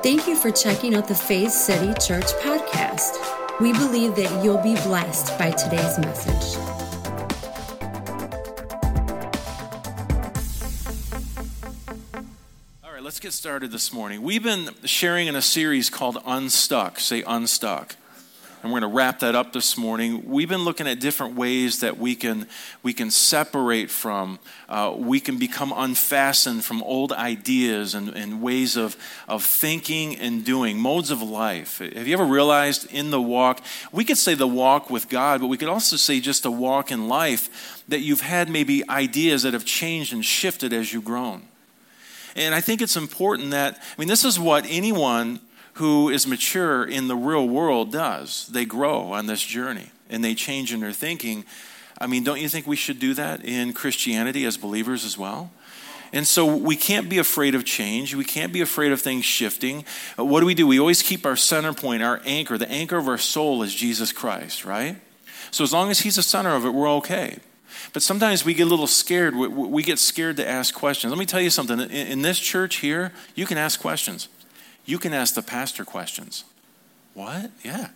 Thank you for checking out the Faith City Church podcast. We believe that you'll be blessed by today's message. All right, let's get started this morning. We've been sharing in a series called Unstuck. Say Unstuck and we're going to wrap that up this morning. We've been looking at different ways that we can we can separate from, uh, we can become unfastened from old ideas and, and ways of of thinking and doing, modes of life. Have you ever realized in the walk, we could say the walk with God, but we could also say just a walk in life that you've had maybe ideas that have changed and shifted as you've grown. And I think it's important that, I mean, this is what anyone who is mature in the real world does. They grow on this journey and they change in their thinking. I mean, don't you think we should do that in Christianity as believers as well? And so we can't be afraid of change. We can't be afraid of things shifting. What do we do? We always keep our center point, our anchor. The anchor of our soul is Jesus Christ, right? So as long as He's the center of it, we're okay. But sometimes we get a little scared. We get scared to ask questions. Let me tell you something. In this church here, you can ask questions. You can ask the pastor questions. What? Yeah.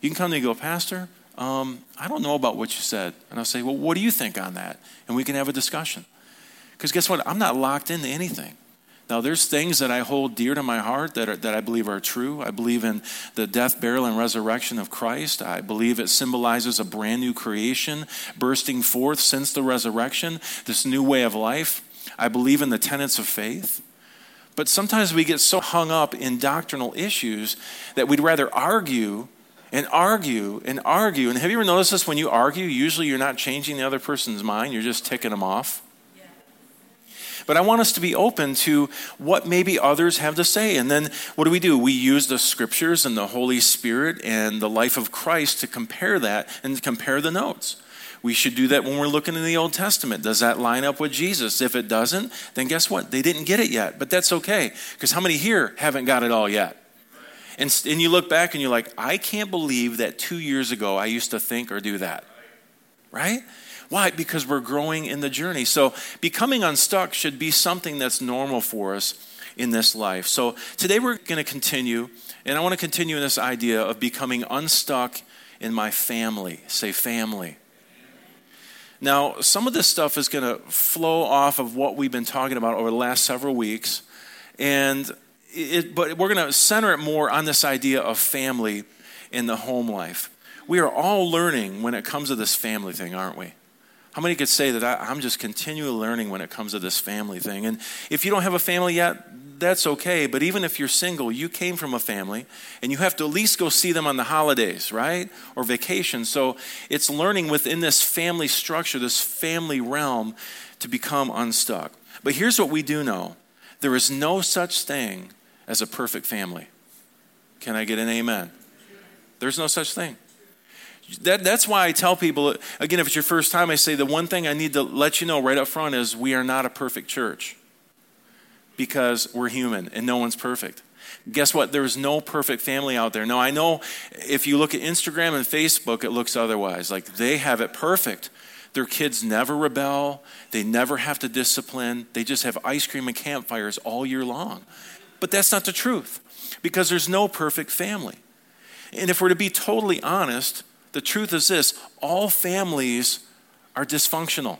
You can come to me and go, Pastor, um, I don't know about what you said. And I'll say, Well, what do you think on that? And we can have a discussion. Because guess what? I'm not locked into anything. Now, there's things that I hold dear to my heart that, are, that I believe are true. I believe in the death, burial, and resurrection of Christ. I believe it symbolizes a brand new creation bursting forth since the resurrection, this new way of life. I believe in the tenets of faith. But sometimes we get so hung up in doctrinal issues that we'd rather argue and argue and argue. And have you ever noticed this? When you argue, usually you're not changing the other person's mind, you're just ticking them off. But I want us to be open to what maybe others have to say. And then what do we do? We use the scriptures and the Holy Spirit and the life of Christ to compare that and compare the notes. We should do that when we're looking in the Old Testament. Does that line up with Jesus? If it doesn't, then guess what? They didn't get it yet, but that's okay. Because how many here haven't got it all yet? And, and you look back and you're like, I can't believe that two years ago I used to think or do that. Right? Why? Because we're growing in the journey. So becoming unstuck should be something that's normal for us in this life. So today we're going to continue, and I want to continue in this idea of becoming unstuck in my family. Say family. Now, some of this stuff is going to flow off of what we've been talking about over the last several weeks, and it, but we're going to center it more on this idea of family in the home life. We are all learning when it comes to this family thing, aren't we? How many could say that I, am just continually learning when it comes to this family thing? And if you don't have a family yet, that's okay. But even if you're single, you came from a family and you have to at least go see them on the holidays, right? Or vacation. So it's learning within this family structure, this family realm, to become unstuck. But here's what we do know there is no such thing as a perfect family. Can I get an amen? There's no such thing. That, that's why I tell people, again, if it's your first time, I say the one thing I need to let you know right up front is we are not a perfect church because we're human and no one's perfect. Guess what? There's no perfect family out there. Now, I know if you look at Instagram and Facebook, it looks otherwise. Like they have it perfect. Their kids never rebel, they never have to discipline, they just have ice cream and campfires all year long. But that's not the truth because there's no perfect family. And if we're to be totally honest, the truth is this all families are dysfunctional.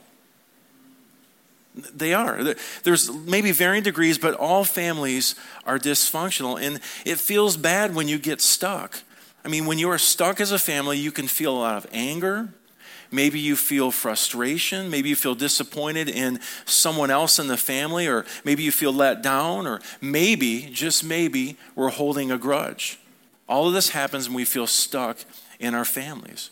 They are. There's maybe varying degrees, but all families are dysfunctional. And it feels bad when you get stuck. I mean, when you are stuck as a family, you can feel a lot of anger. Maybe you feel frustration. Maybe you feel disappointed in someone else in the family, or maybe you feel let down, or maybe, just maybe, we're holding a grudge. All of this happens when we feel stuck in our families.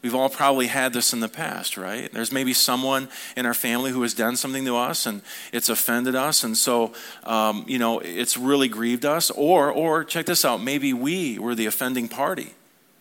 We've all probably had this in the past, right? There's maybe someone in our family who has done something to us and it's offended us, and so um, you know it's really grieved us. Or, or check this out, maybe we were the offending party.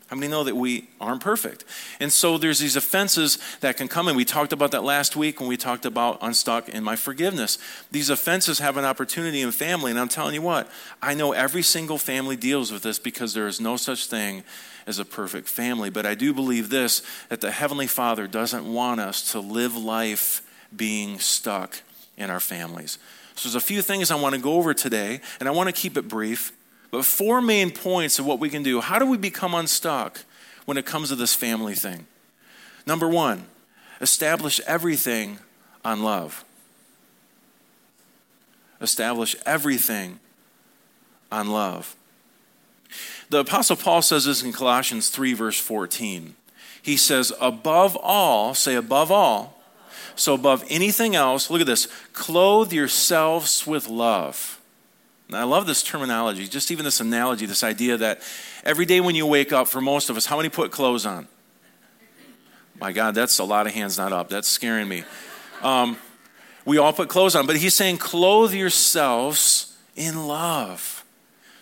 How many know that we aren't perfect? And so there's these offenses that can come, and we talked about that last week when we talked about unstuck in my forgiveness. These offenses have an opportunity in family, and I'm telling you what, I know every single family deals with this because there is no such thing as a perfect family. But I do believe this that the Heavenly Father doesn't want us to live life being stuck in our families. So there's a few things I want to go over today, and I want to keep it brief. But four main points of what we can do. How do we become unstuck when it comes to this family thing? Number one, establish everything on love. Establish everything on love. The Apostle Paul says this in Colossians 3, verse 14. He says, above all, say above all, so above anything else, look at this, clothe yourselves with love. I love this terminology, just even this analogy, this idea that every day when you wake up, for most of us, how many put clothes on? My God, that's a lot of hands not up. That's scaring me. Um, we all put clothes on, but he's saying, clothe yourselves in love.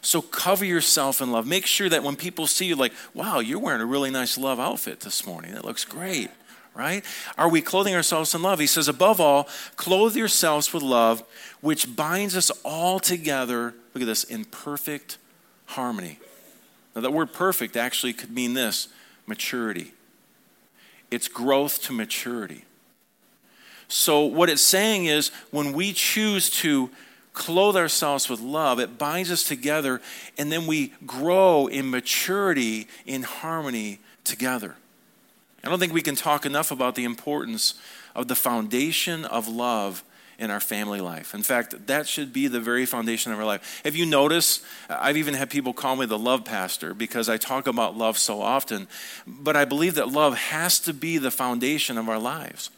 So cover yourself in love. Make sure that when people see you, like, wow, you're wearing a really nice love outfit this morning. That looks great, right? Are we clothing ourselves in love? He says, above all, clothe yourselves with love, which binds us all together, look at this, in perfect harmony. Now, that word perfect actually could mean this maturity. It's growth to maturity. So, what it's saying is when we choose to clothe ourselves with love, it binds us together, and then we grow in maturity, in harmony together. I don't think we can talk enough about the importance of the foundation of love in our family life. In fact, that should be the very foundation of our life. Have you noticed? I've even had people call me the love pastor because I talk about love so often. But I believe that love has to be the foundation of our lives.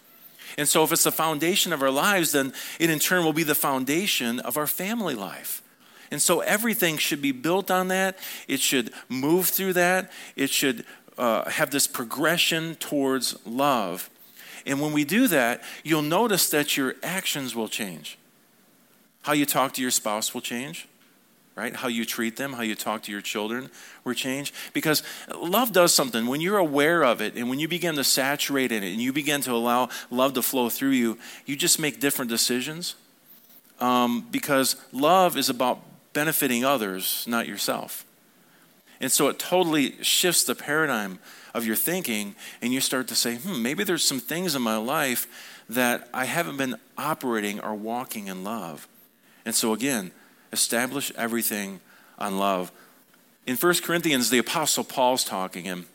And so, if it's the foundation of our lives, then it in turn will be the foundation of our family life. And so, everything should be built on that. It should move through that. It should uh, have this progression towards love. And when we do that, you'll notice that your actions will change. How you talk to your spouse will change right? How you treat them, how you talk to your children were changed. Because love does something. When you're aware of it and when you begin to saturate in it and you begin to allow love to flow through you, you just make different decisions. Um, because love is about benefiting others, not yourself. And so it totally shifts the paradigm of your thinking, and you start to say, hmm, maybe there's some things in my life that I haven't been operating or walking in love. And so, again, establish everything on love. In 1 Corinthians, the Apostle Paul's talking, and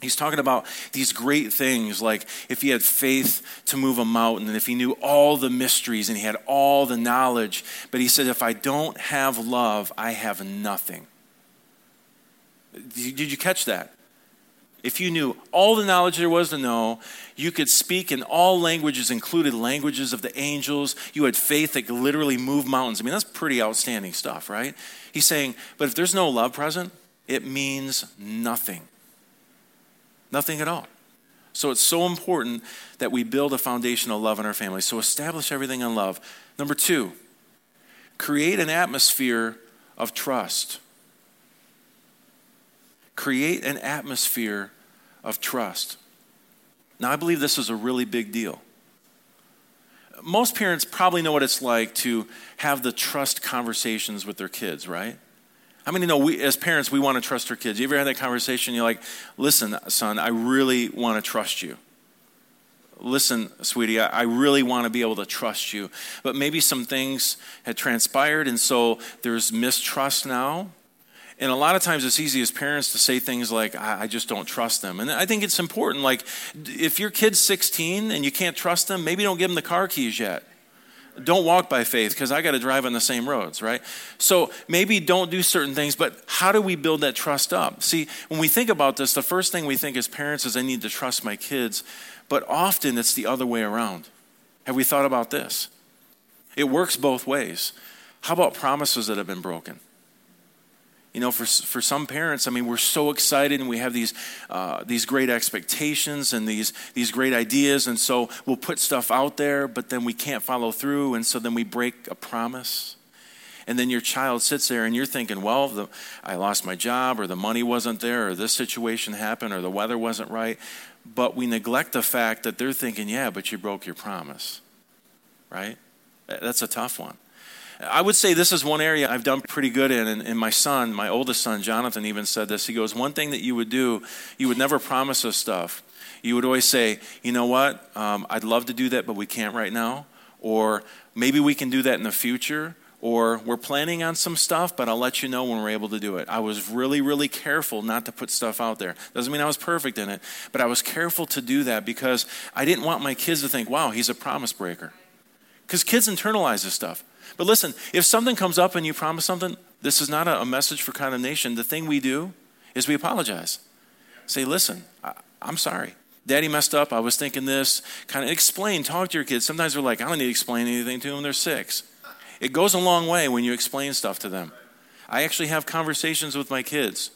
he's talking about these great things like if he had faith to move a mountain, and if he knew all the mysteries and he had all the knowledge. But he said, if I don't have love, I have nothing. Did you catch that? If you knew all the knowledge there was to know, you could speak in all languages, included languages of the angels. You had faith that could literally move mountains. I mean, that's pretty outstanding stuff, right? He's saying, but if there's no love present, it means nothing. Nothing at all. So it's so important that we build a foundation of love in our family. So establish everything on love. Number two, create an atmosphere of trust. Create an atmosphere of trust. Now, I believe this is a really big deal. Most parents probably know what it's like to have the trust conversations with their kids, right? How many know we, as parents, we want to trust our kids? You ever had that conversation? You're like, listen, son, I really want to trust you. Listen, sweetie, I really want to be able to trust you. But maybe some things had transpired, and so there's mistrust now. And a lot of times it's easy as parents to say things like, I, I, just don't trust them. And I think it's important. Like, if your kid's 16 and you can't trust them, maybe don't give them the car keys yet. Don't walk by faith because I got to drive on the same roads, right? So maybe don't do certain things, but how do we build that trust up? See, when we think about this, the first thing we think as parents is I need to trust my kids, but often it's the other way around. Have we thought about this? It works both ways. How about promises that have been broken? You know, for, for some parents, I mean, we're so excited and we have these, uh, these great expectations and these, these great ideas. And so we'll put stuff out there, but then we can't follow through. And so then we break a promise. And then your child sits there and you're thinking, well, the, I lost my job or the money wasn't there or this situation happened or the weather wasn't right. But we neglect the fact that they're thinking, yeah, but you broke your promise, right? That's a tough one. I would say this is one area I've done pretty good in. And, and, my son, my oldest son, Jonathan, even said this. He goes, One thing that you would do, you would never promise us stuff. You would always say, You know what? Um, I'd love to do that, but we can't right now. Or maybe we can do that in the future. or we're planning on some stuff, but I'll let you know when we're able to do it. I was really, really careful not to put stuff out there. Doesn't mean I was perfect in it, but I was careful to do that because I didn't want my kids to think, wow, he's a promise breaker. Because kids internalize this stuff. But listen, if something comes up and you promise something, this is not a, message for condemnation. The thing we do is we apologize. Say, listen, I, I'm sorry. Daddy messed up. I was thinking this. Kind of explain, talk to your kids. Sometimes they're like, I don't need to explain anything to them. They're six. It goes a long way when you explain stuff to them. I actually have conversations with my kids.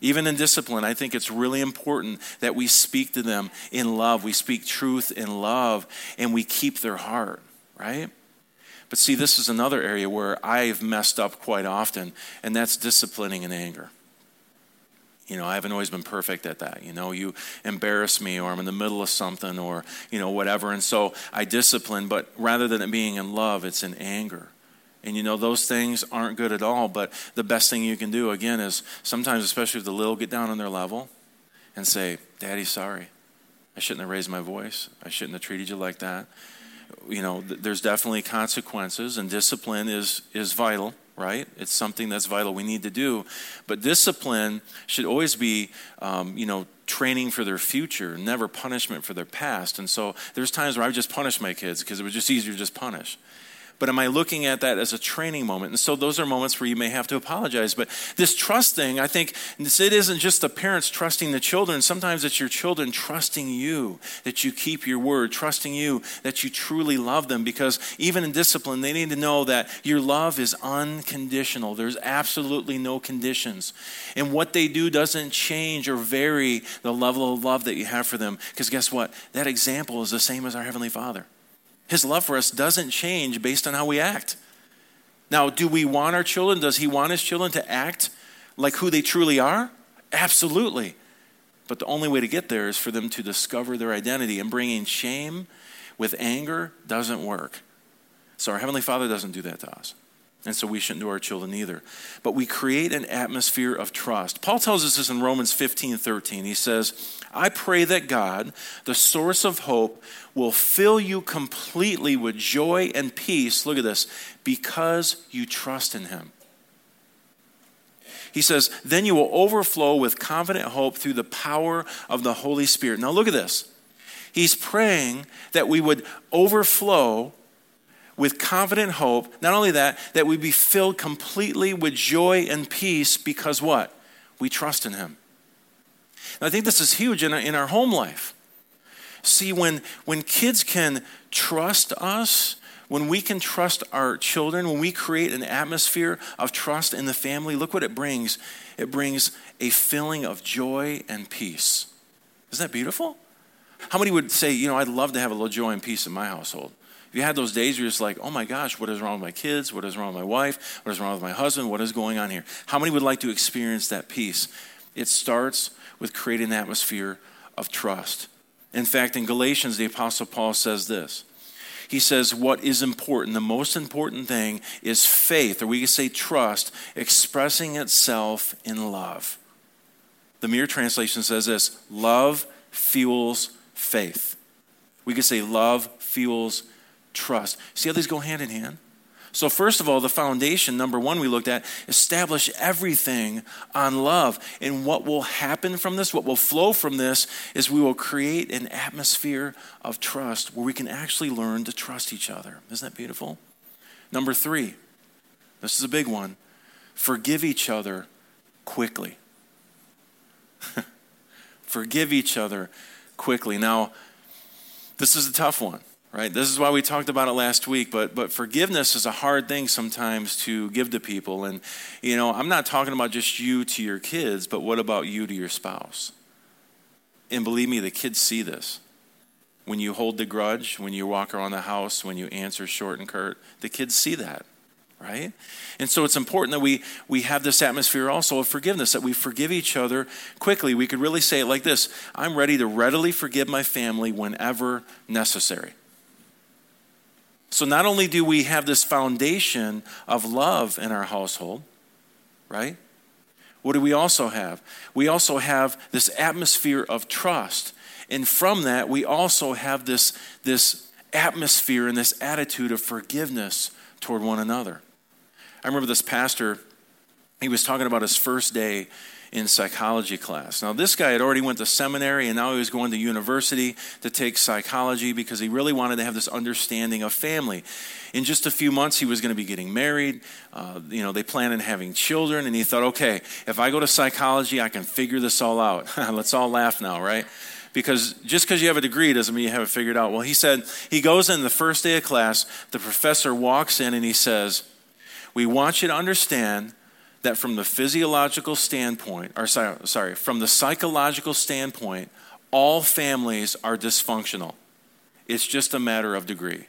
Even in discipline, I think it's really important that we speak to them in love. We speak truth in love and we keep their heart, right? But see, this is another area where I've messed up quite often, and that's disciplining in anger. You know, I haven't always been perfect at that. You know, you embarrass me or I'm in the middle of something or, you know, whatever. And so I discipline, but rather than it being in love, it's in anger. And you know, those things aren't good at all. But the best thing you can do, again, is sometimes, especially if the little get down on their level and say, Daddy, sorry. I shouldn't have raised my voice. I shouldn't have treated you like that. You know, th- there's definitely consequences, and discipline is, is vital right? It's something that's vital we need to do. But discipline should always be, um, you know, training for their future, never punishment for their past. And so there's times where I've just punish my kids because it was just easier to just punish. But am I looking at that as a training moment? And so those are moments where you may have to apologize. But this trust thing, I think it isn't just the parents trusting the children. Sometimes it's your children trusting you that you keep your word, trusting you that you truly love them. Because even in discipline, they need to know that your love is unconditional. There's absolutely no conditions. And what they do doesn't change or vary the level of love that you have for them. Because guess what? That example is the same as our Heavenly Father. His love for us doesn't change based on how we act. Now, do we want our children? Does He want His children to act like who they truly are? Absolutely. But the only way to get there is for them to discover their identity, and bringing shame with anger doesn't work. So, our Heavenly Father doesn't do that to us. And so we shouldn't do our children either. But we create an atmosphere of trust. Paul tells us this in Romans 15 13. He says, I pray that God, the source of hope, will fill you completely with joy and peace. Look at this, because you trust in Him. He says, then you will overflow with confident hope through the power of the Holy Spirit. Now look at this. He's praying that we would overflow with confident hope. Not only that, that we be filled completely with joy and peace because what? We trust in Him. And I think this is huge in our, in our home life. See, when, when kids can trust us, when we can trust our children, when we create an atmosphere of trust in the family, look what it brings. It brings a feeling of joy and peace. Isn't that beautiful? How many would say, you know, I'd love to have a little joy and peace in my household? You had those days where you're just like, oh my gosh, what is wrong with my kids? What is wrong with my wife? What is wrong with my husband? What is going on here? How many would like to experience that peace? It starts with creating an atmosphere of trust. In fact, in Galatians, the Apostle Paul says this. He says, What is important, the most important thing, is faith, or we could say trust, expressing itself in love. The Mirror translation says this love fuels faith. We could say love fuels trust. See how these go hand in hand? So, first of all, the foundation, number one, we looked at, establish everything on love. And what will happen from this, what will flow from this, is we will create an atmosphere of trust where we can actually learn to trust each other. Isn't that beautiful? Number three, this is a big one forgive each other quickly. forgive each other quickly. Now, this is a tough one right? This is why we talked about it last week, but but forgiveness is a hard thing sometimes to give to people. And you know, I'm not talking about just you to your kids, but what about you to your spouse? And believe me, the kids see this. When you hold the grudge, when you walk around the house, when you answer short and curt, the kids see that right? And so it's important that we, we have this atmosphere also of forgiveness, that we forgive each other quickly. We could really say it like this I'm ready to readily forgive my family whenever necessary. So not only do we have this foundation of love in our household, right? What do we also have? We also have this atmosphere of trust. And from that, we also have this, this atmosphere and this attitude of forgiveness toward one another. I remember this pastor, he was talking about his first day in psychology class. Now, this guy had already went to seminary and now he was going to university to take psychology because he really wanted to have this understanding of family. In just a few months, he was going to be getting married. Uh, you know, they planned on having children, and he thought, okay, if I go to psychology, I can figure this all out. Let's all laugh now, right? because just because you have a degree doesn't mean you have it figured out. Well, he said he goes in the first day of class, the professor walks in and he says, We want you to understand that from the physiological standpoint, or sorry, from the psychological standpoint, all families are dysfunctional. It's just a matter of degree.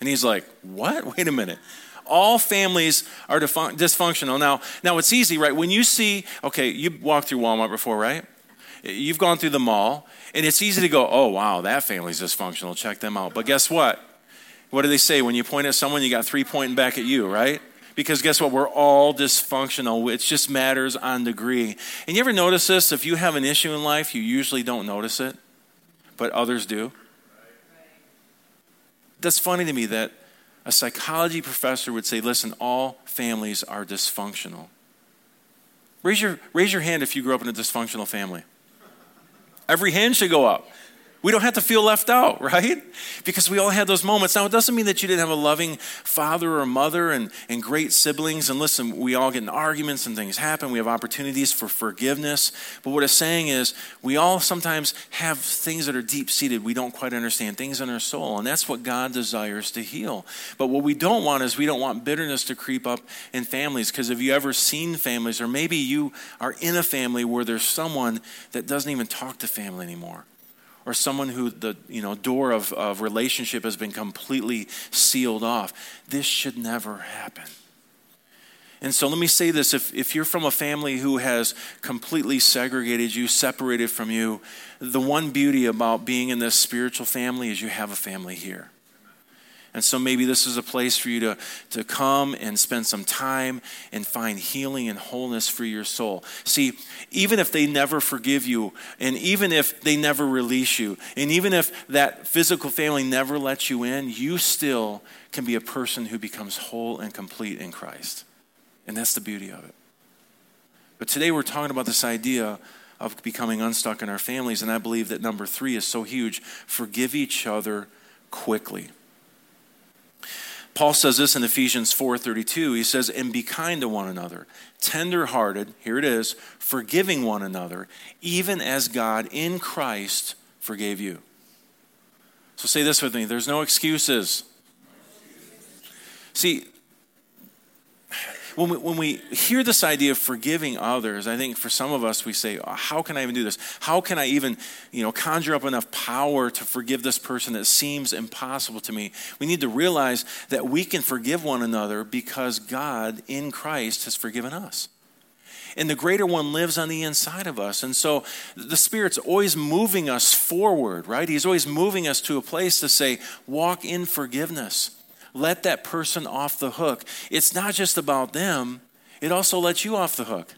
And he's like, What? Wait a minute. All families are dysfunctional. Now, now it's easy, right? When you see, okay, you walked through Walmart before, right? You've gone through the mall, and it's easy to go, oh, wow, that family's dysfunctional. Check them out. But guess what? What do they say? When you point at someone, you got three pointing back at you, right? Because guess what? We're all dysfunctional. It just matters on degree. And you ever notice this? If you have an issue in life, you usually don't notice it, but others do. That's funny to me that a psychology professor would say, listen, all families are dysfunctional. Raise your, raise your hand if you grew up in a dysfunctional family. Every hand should go up. We don't have to feel left out, right? Because we all had those moments. Now, it doesn't mean that you didn't have a loving father or mother and, and great siblings. And listen, we all get in arguments and things happen. We have opportunities for forgiveness. But what it's saying is, we all sometimes have things that are deep seated. We don't quite understand things in our soul. And that's what God desires to heal. But what we don't want is we don't want bitterness to creep up in families. Because have you ever seen families, or maybe you are in a family where there's someone that doesn't even talk to family anymore? Or someone who the you know door of, of relationship has been completely sealed off. This should never happen. And so let me say this if, if you're from a family who has completely segregated you, separated from you, the one beauty about being in this spiritual family is you have a family here. And so maybe this is a place for you to, to come and spend some time and find healing and wholeness for your soul. See, even if they never forgive you, and even if they never release you, and even if that physical family never lets you in, you still can be a person who becomes whole and complete in Christ. And that's the beauty of it. But today we're talking about this idea of becoming unstuck in our families, and I believe that number three is so huge forgive each other quickly. Paul says this in Ephesians 4:32. He says, "And be kind to one another, tender-hearted, here it is, forgiving one another, even as God in Christ forgave you." So say this with me, there's no excuses. See, when we, when we hear this idea of forgiving others, I think for some of us, we say, oh, How can I even do this? How can I even you know, conjure up enough power to forgive this person that seems impossible to me? We need to realize that we can forgive one another because God in Christ has forgiven us and the greater one lives on the inside of us. And so the Spirit's always moving us forward, right? He's always moving us to a place to say, walk in forgiveness let that person off the hook. It's not just about them, it also lets you off the hook.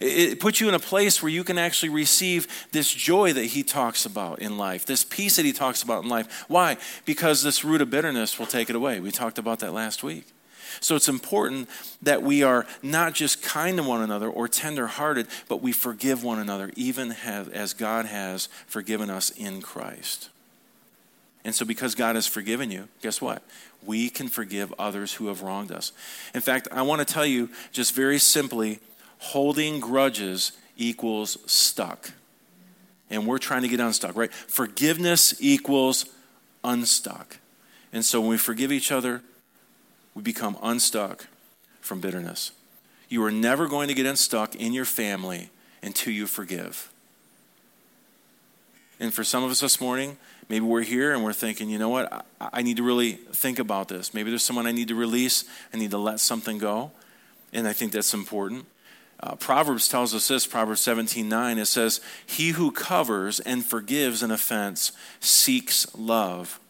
It puts you in a place where you can actually receive this joy that he talks about in life, this peace that he talks about in life. Why? Because this root of bitterness will take it away. We talked about that last week. So it's important that we are not just kind to one another or tenderhearted, but we forgive one another, even as God has forgiven us in Christ. And so, because God has forgiven you, guess what? We can forgive others who have wronged us. In fact, I want to tell you just very simply holding grudges equals stuck. And we're trying to get unstuck, right? Forgiveness equals unstuck. And so, when we forgive each other, we become unstuck from bitterness. You are never going to get unstuck in your family until you forgive. And for some of us this morning, maybe we're here and we're thinking, you know what, I, I, need to really think about this. Maybe there's someone I need to release, I need to let something go. And I think that's important. Uh, Proverbs tells us this, Proverbs 17 9, it says, He who covers and forgives an offense seeks love.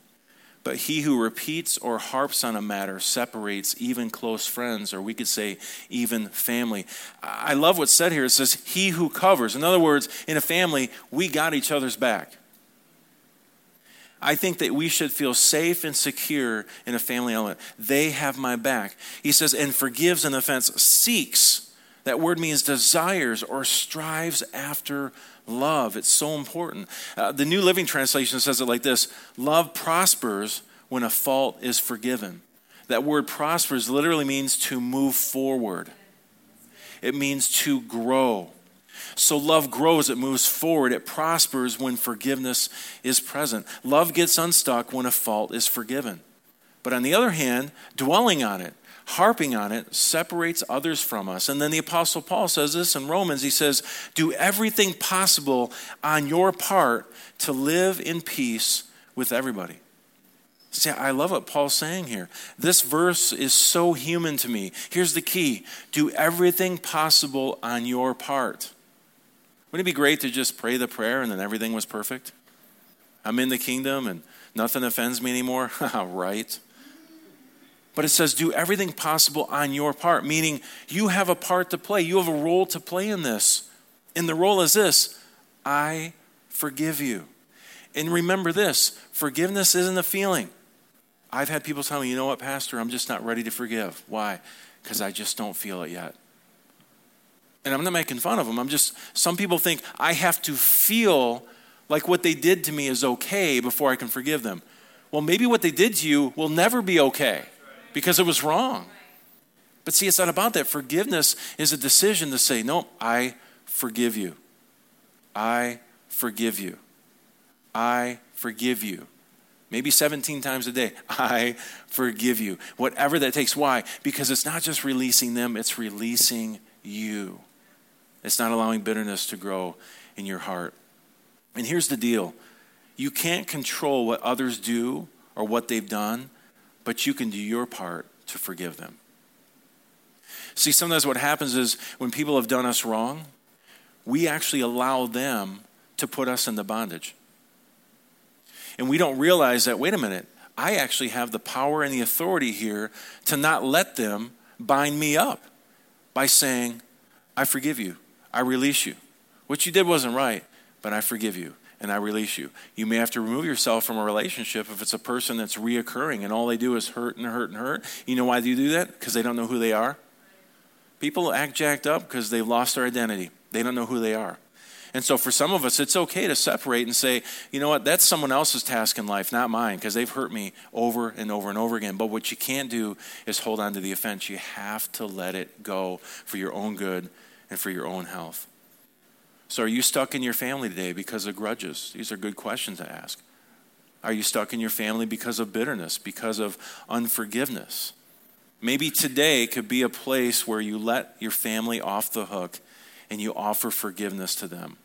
But he who repeats or harps on a matter separates even close friends, or we could say even family. I love what's said here. It says, He who covers. In other words, in a family, we got each other's back. I think that we should feel safe and secure in a family element. They have my back. He says, and forgives an offense, seeks. That word means desires or strives after love. It's so important. Uh, the New Living Translation says it like this Love prospers when a fault is forgiven. That word prospers literally means to move forward, it means to grow. So love grows, it moves forward, it prospers when forgiveness is present. Love gets unstuck when a fault is forgiven. But on the other hand, dwelling on it, harping on it, separates others from us. And then the Apostle Paul says this in Romans. He says, Do everything possible on your part to live in peace with everybody. See, I love what Paul's saying here. This verse is so human to me. Here's the key do everything possible on your part. Wouldn't it be great to just pray the prayer and then everything was perfect? I'm in the kingdom and nothing offends me anymore? right. But it says, do everything possible on your part, meaning you have a part to play. You have a role to play in this. And the role is this I forgive you. And remember this forgiveness isn't a feeling. I've had people tell me, you know what, Pastor, I'm just not ready to forgive. Why? Because I just don't feel it yet. And I'm not making fun of them. I'm just, some people think I have to feel like what they did to me is okay before I can forgive them. Well, maybe what they did to you will never be okay because it was wrong. But see, it's not about that. Forgiveness is a decision to say, no, I forgive you. I forgive you. I forgive you. Maybe 17 times a day. I forgive you. Whatever that takes. Why? Because it's not just releasing them, it's releasing you. It's not allowing bitterness to grow in your heart. And here's the deal you can't control what others do or what they've done, but you can do your part to forgive them. See, sometimes what happens is when people have done us wrong, we actually allow them to put us into bondage. And we don't realize that, wait a minute, I actually have the power and the authority here to not let them bind me up by saying, I forgive you. I release you. What you did wasn't right, but I forgive you and I release you. You may have to remove yourself from a relationship if it's a person that's reoccurring and all they do is hurt and hurt and hurt. You know why do you do that? Because they don't know who they are. People act jacked up because they've lost their identity. They don't know who they are. And so for some of us, it's okay to separate and say, you know what, that's someone else's task in life, not mine, because they've hurt me over and over and over again. But what you can't do is hold on to the offense. You have to let it go for your own good and for your own health. So, are you stuck in your family today because of grudges? These are good questions to ask. Are you stuck in your family because of bitterness, because of unforgiveness? Maybe today could be a place where you let your family off the hook and you offer forgiveness to them.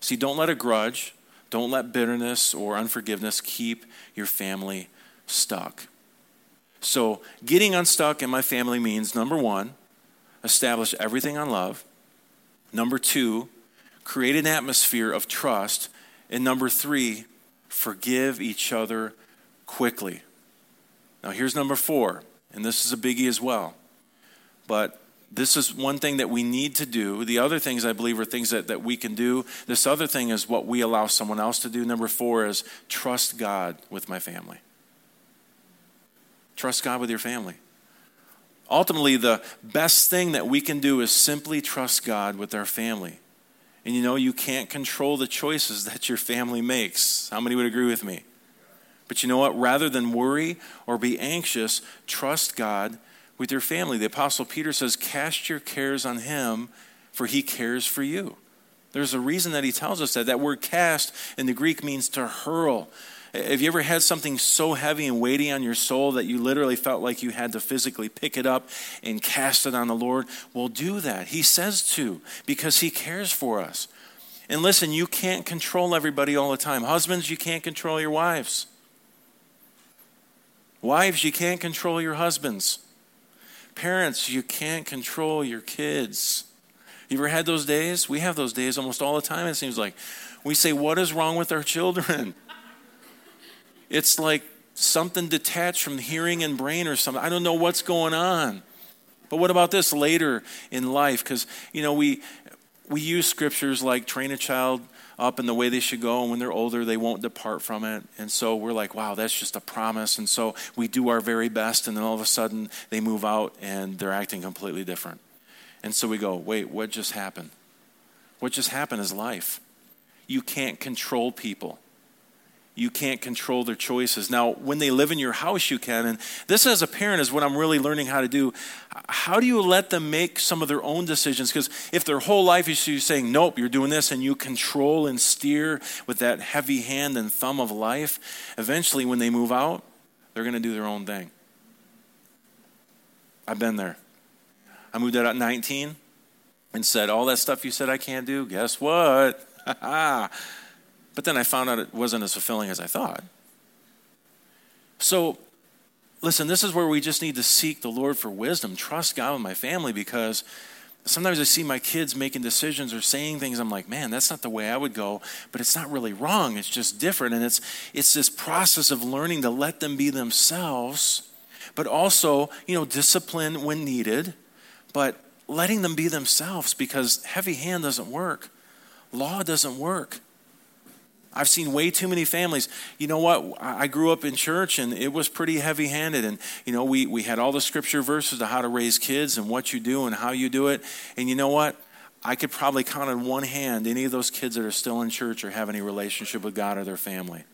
See, don't let a grudge, don't let bitterness or unforgiveness keep your family stuck. So, getting unstuck in my family means number one, establish everything on love. Number two, create an atmosphere of trust. And number three, forgive each other quickly. Now, here's number four, and this is a biggie as well. But this is one thing that we need to do. The other things, I believe, are things that, that we can do. This other thing is what we allow someone else to do. Number four is trust God with my family. Trust God with your family. Ultimately, the best thing that we can do is simply trust God with our family. And you know, you can't control the choices that your family makes. How many would agree with me? But you know what? Rather than worry or be anxious, trust God with your family. The Apostle Peter says, Cast your cares on him, for he cares for you. There's a reason that he tells us that. That word cast in the Greek means to hurl. Have you ever had something so heavy and weighty on your soul that you literally felt like you had to physically pick it up and cast it on the Lord? Well, do that. He says to because He cares for us. And listen, you can't control everybody all the time. Husbands, you can't control your wives. Wives, you can't control your husbands. Parents, you can't control your kids. You ever had those days? We have those days almost all the time, it seems like. We say, What is wrong with our children? It's like something detached from hearing and brain or something. I don't know what's going on. But what about this later in life? Because, you know, we, we use scriptures like train a child up in the way they should go. And when they're older, they won't depart from it. And so we're like, wow, that's just a promise. And so we do our very best. And then all of a sudden, they move out and they're acting completely different. And so we go, wait, what just happened? What just happened is life. You can't control people you can't control their choices. Now, when they live in your house, you can. And this, as a parent, is what I'm really learning how to do. How do you let them make some of their own decisions? Because if their whole life is you saying, nope, you're doing this, and you control and steer with that heavy hand and thumb of life, eventually, when they move out, they're going to do their own thing. I've been there. I moved out at 19 and said, all that stuff you said I can't do, guess what? But then I found out it wasn't as fulfilling as I thought. So, listen, this is where we just need to seek the Lord for wisdom, trust God with my family, because sometimes I see my kids making decisions or saying things. I'm like, man, that's not the way I would go, but it's not really wrong. It's just different. And it's, it's this process of learning to let them be themselves, but also, you know, discipline when needed, but letting them be themselves because heavy hand doesn't work, law doesn't work. I've seen way too many families. You know what? I grew up in church and it was pretty heavy handed. And, you know, we, we had all the scripture verses to how to raise kids and what you do and how you do it. And you know what? I could probably count on one hand any of those kids that are still in church or have any relationship with God or their family.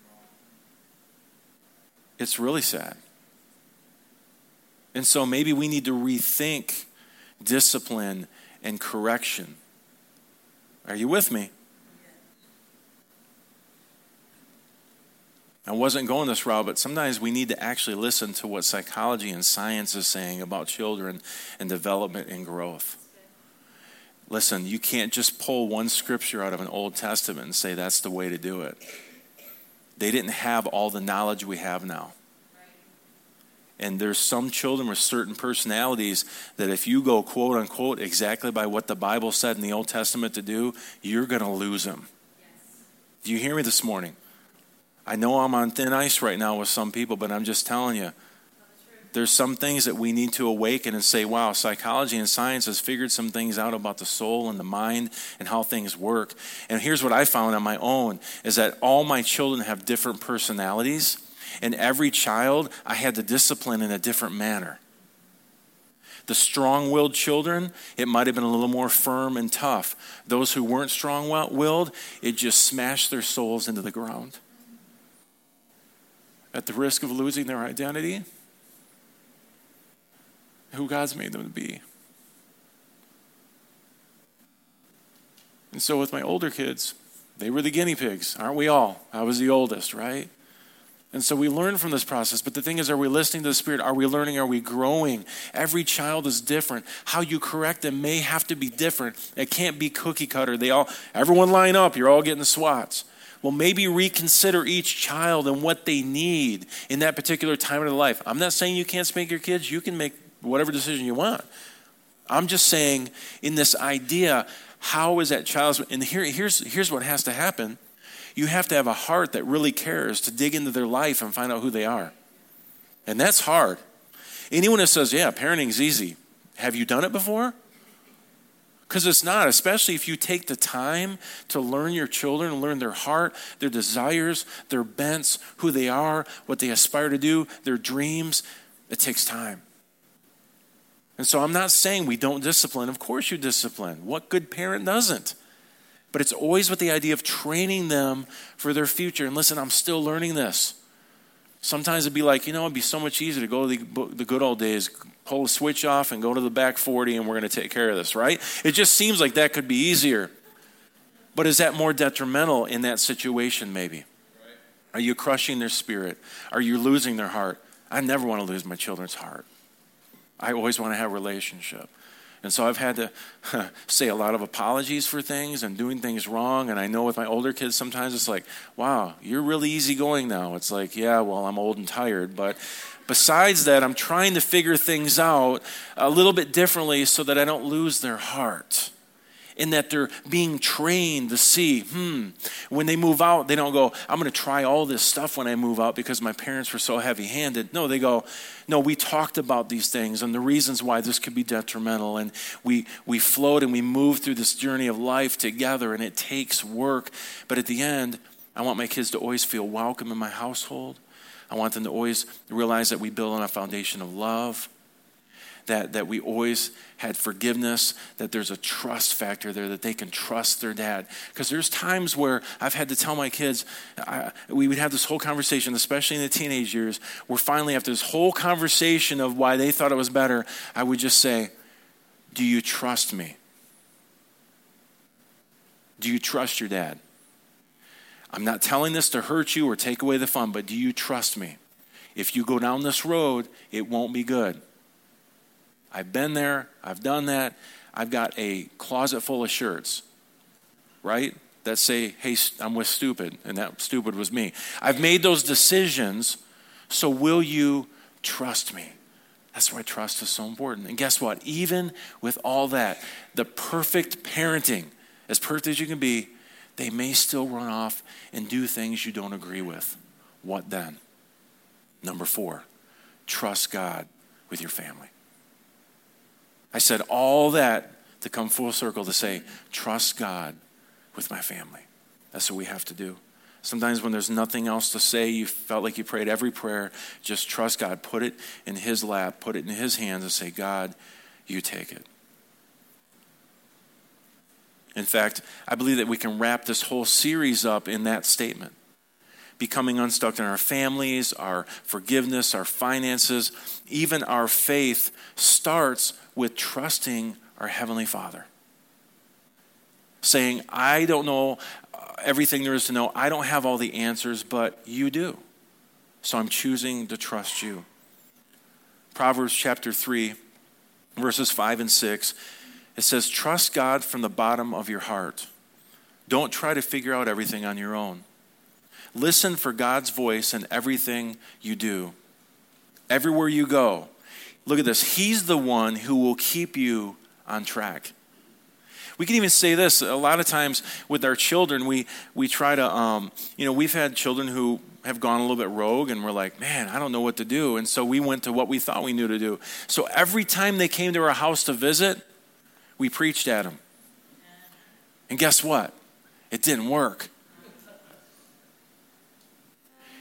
It's really sad. And so maybe we need to rethink discipline and correction. Are you with me? I wasn't going this route, but sometimes we need to actually listen to what psychology and science is saying about children and development and growth. Listen, you can't just pull one scripture out of an Old Testament and say that's the way to do it. They didn't have all the knowledge we have now. And there's some children with certain personalities that if you go quote unquote exactly by what the Bible said in the Old Testament to do, you're going to lose them. Do you hear me this morning? I know I'm on thin ice right now with some people, but I'm just telling you. There's some things that we need to awaken and say, wow, psychology and science has figured some things out about the soul and the mind and how things work. And here's what I found on my own is that all my children have different personalities, and every child I had to discipline in a different manner. The strong willed children, it might have been a little more firm and tough. Those who weren't strong willed, it just smashed their souls into the ground at the risk of losing their identity, who God's made them to be. And so, with my older kids, they were the guinea pigs, aren't we all? I was the oldest, right? And so we learn from this process. But the thing is, are we listening to the Spirit? Are we learning? Are we growing? Every child is different. How you correct them may have to be different. It can't be cookie cutter. They all, everyone line up. You're all getting swats well, maybe reconsider each child and what they need in that particular time of their life. I'm not saying you can't spank your kids, you can make whatever decision you want. I'm just saying, in this idea, how is that child's, and here, here's, here's what has to happen. You have to have a heart that really cares to dig into their life and find out who they are. And that's hard. Anyone that says, yeah, parenting's easy, have you done it before? Because it's not, especially if you take the time to learn your children, learn their heart, their desires, their bents, who they are, what they aspire to do, their dreams. It takes time. And so I'm not saying we don't discipline. Of course, you discipline. What good parent doesn't? But it's always with the idea of training them for their future. And listen, I'm still learning this. Sometimes it'd be like, you know, it'd be so much easier to go to the, the good old days, pull the switch off and go to the back 40 and we're going to take care of this, right? It just seems like that could be easier. But is that more detrimental in that situation, maybe? Are you crushing their spirit? Are you losing their heart? I never want to lose my children's heart. I always want to have a relationship. And so I've had to say a lot of apologies for things and doing things wrong. And I know with my older kids, sometimes it's like, wow, you're really easygoing now. It's like, yeah, well, I'm old and tired. But besides that, I'm trying to figure things out a little bit differently so that I don't lose their heart. In that they're being trained to see, hmm, when they move out, they don't go, I'm going to try all this stuff when I move out because my parents were so heavy handed. No, they go, no, we talked about these things and the reasons why this could be detrimental. And we, we float and we move through this journey of life together, and it takes work. But at the end, I want my kids to always feel welcome in my household. I want them to always realize that we build on a foundation of love that, that we always had forgiveness, that there's a trust factor there, that they can trust their dad. Because there's times where I've had to tell my kids, I, we would have this whole conversation, especially in the teenage years, where finally, after this whole conversation of why they thought it was better, I would just say, Do you trust me? Do you trust your dad? I'm not telling this to hurt you or take away the fun, but do you trust me? If you go down this road, it won't be good. I've been there, I've done that. I've got a closet full of shirts, right? That say, hey, I'm with stupid, and that stupid was me. I've made those decisions, so will you trust me? That's why trust is so important. And guess what? Even with all that, the perfect parenting, as perfect as you can be, they may still run off and do things you don't agree with. What then? Number four, trust God with your family. I said all that to come full circle to say, trust God with my family. That's what we have to do. Sometimes when there's nothing else to say, you felt like you prayed every prayer, just trust God. Put it in His lap, put it in His hands, and say, God, you take it. In fact, I believe that we can wrap this whole series up in that statement becoming unstuck in our families, our forgiveness, our finances, even our faith starts with trusting our Heavenly Father. Saying, I don't know uh, everything there is to know, I don't have all the answers, but you do. So I'm choosing to trust you. Proverbs chapter 3, verses 5 and 6, it says, Trust God from the bottom of your heart. Don't try to figure out everything on your own. Listen for God's voice in everything you do. Everywhere you go, look at this. He's the one who will keep you on track. We can even say this a lot of times with our children. We, we try to, um, you know, we've had children who have gone a little bit rogue and we're like, man, I don't know what to do. And so we went to what we thought we knew to do. So every time they came to our house to visit, we preached at them. And guess what? It didn't work.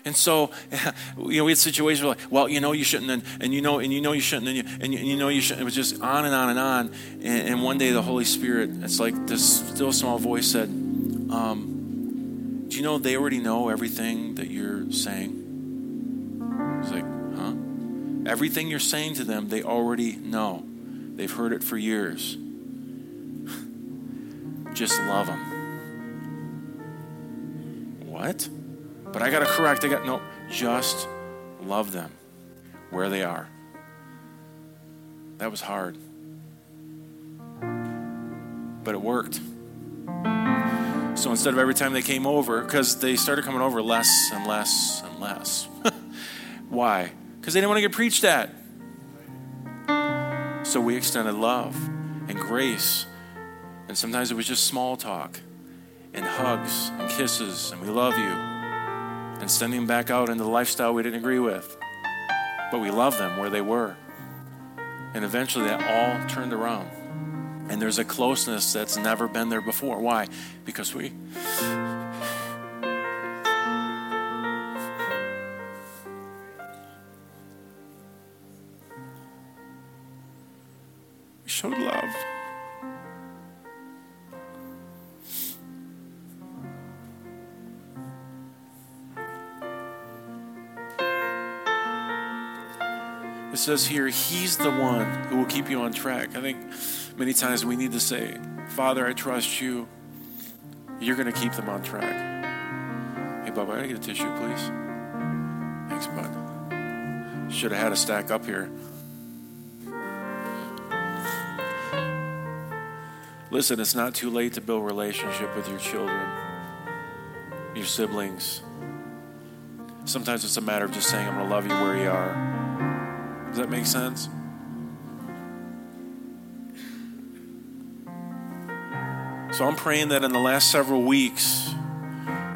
And so, you know, we had situations where like, well, you know, you shouldn't, and, and you know, and you know, you shouldn't, and you, and you, and you know, you shouldn't. It was just on and on and on. And, and, one day, the Holy Spirit, it's like this still small voice said, um, "Do you know they already know everything that you're saying?" It's like, huh? Everything you're saying to them, they already know. They've heard it for years. just love them. What? But I got to correct. I got no, just love them where they are. That was hard. But it worked. So instead of every time they came over, because they started coming over less and less and less. Why? Because they didn't want to get preached at. So we extended love and grace. And sometimes it was just small talk and hugs and kisses and we love you and sending them back out into the lifestyle we didn't agree with. But we love them where they were. And eventually that all turned around. And there's a closeness that's never been there before. Why? Because we says here, He's the one who will keep you on track. I think many times we need to say, Father, I trust you. You're going to keep them on track. Hey, Bubba, I get a tissue, please. Thanks, bud. Should have had a stack up here. Listen, it's not too late to build relationship with your children, your siblings. Sometimes it's a matter of just saying, I'm going to love you where you are. Does that make sense? So I'm praying that in the last several weeks,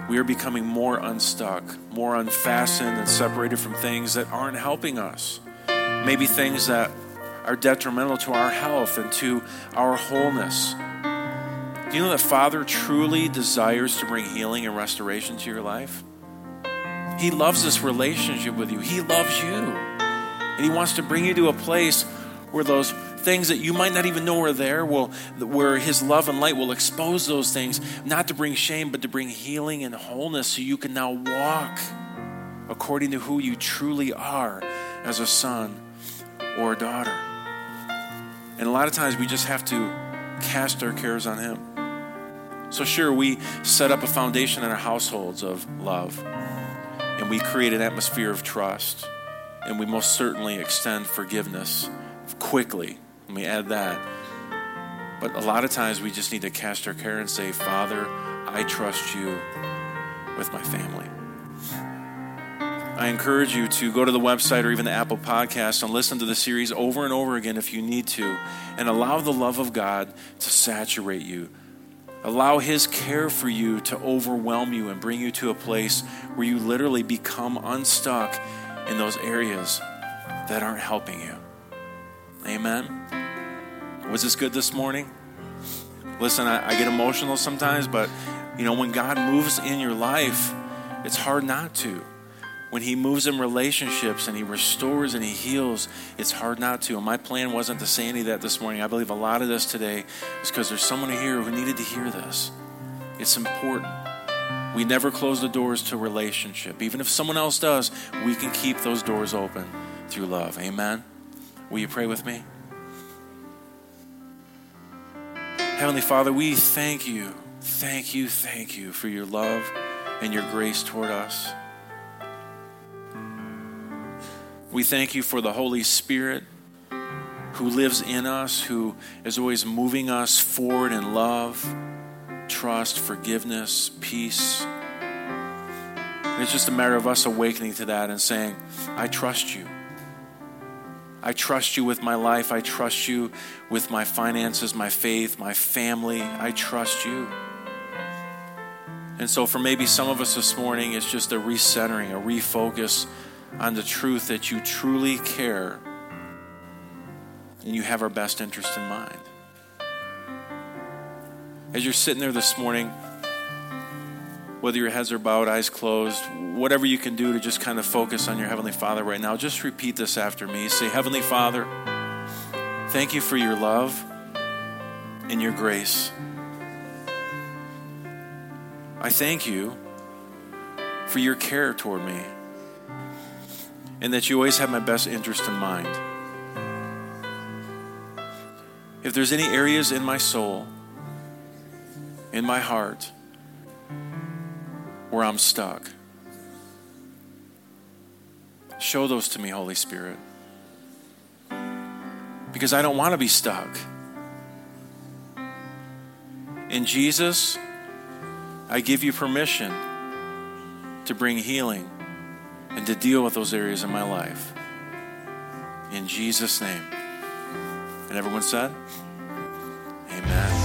we are becoming more unstuck, more unfastened and separated from things that aren't helping us. Maybe things that are detrimental to our health and to our wholeness. Do you know that Father truly desires to bring healing and restoration to your life? He loves this relationship with you. He loves you. And He wants to bring you to a place where those things that you might not even know are there, will, where His love and light will expose those things, not to bring shame, but to bring healing and wholeness so you can now walk according to who you truly are as a son or a daughter. And a lot of times we just have to cast our cares on Him. So, sure, we set up a foundation in our households of love, and we create an atmosphere of trust, and we most certainly extend forgiveness quickly. Let me add that. But a lot of times we just need to cast our care and say, Father, I trust you with my family. I encourage you to go to the website or even the Apple Podcast and listen to the series over and over again if you need to, and allow the love of God to saturate you. Allow His care for you to overwhelm you and bring you to a place where you literally become unstuck in those areas that aren't helping you. Amen. Was this good this morning? Listen, I, I get emotional sometimes, but you know, when God moves in your life, it's hard not to when he moves in relationships and he restores and he heals, it's hard not to. And my plan wasn't to say any of that this morning. I believe a lot of this today is because there's someone here who needed to hear this. It's important. We never close the doors to relationship. Even if someone else does, we can keep those doors open through love. Amen. Will you pray with me? Heavenly Father, we thank you, thank you, thank you for your love and your grace toward us. We thank you for the Holy Spirit who lives in us, who is always moving us forward in love, trust, forgiveness, peace. And it's just a matter of us awakening to that and saying, I trust you. I trust you with my life. I trust you with my finances, my faith, my family. I trust you. And so, for maybe some of us this morning, it's just a recentering, a refocus on the truth that you truly care and you have our best interest in mind. As you're sitting there this morning, whether your heads are bowed, eyes closed, whatever you can do to just kind of focus on your Heavenly Father right now, just repeat this after me. Say, Heavenly Father, thank you for your love and your grace. I thank you for your care toward me and that you always have my best interest in mind. If there's any areas in my soul, in my heart, where I'm stuck, show those to me, Holy Spirit. Because I don't want to be stuck. In Jesus, I give you permission to bring healing and to deal with those areas in my life. In Jesus' name. And everyone said, Amen.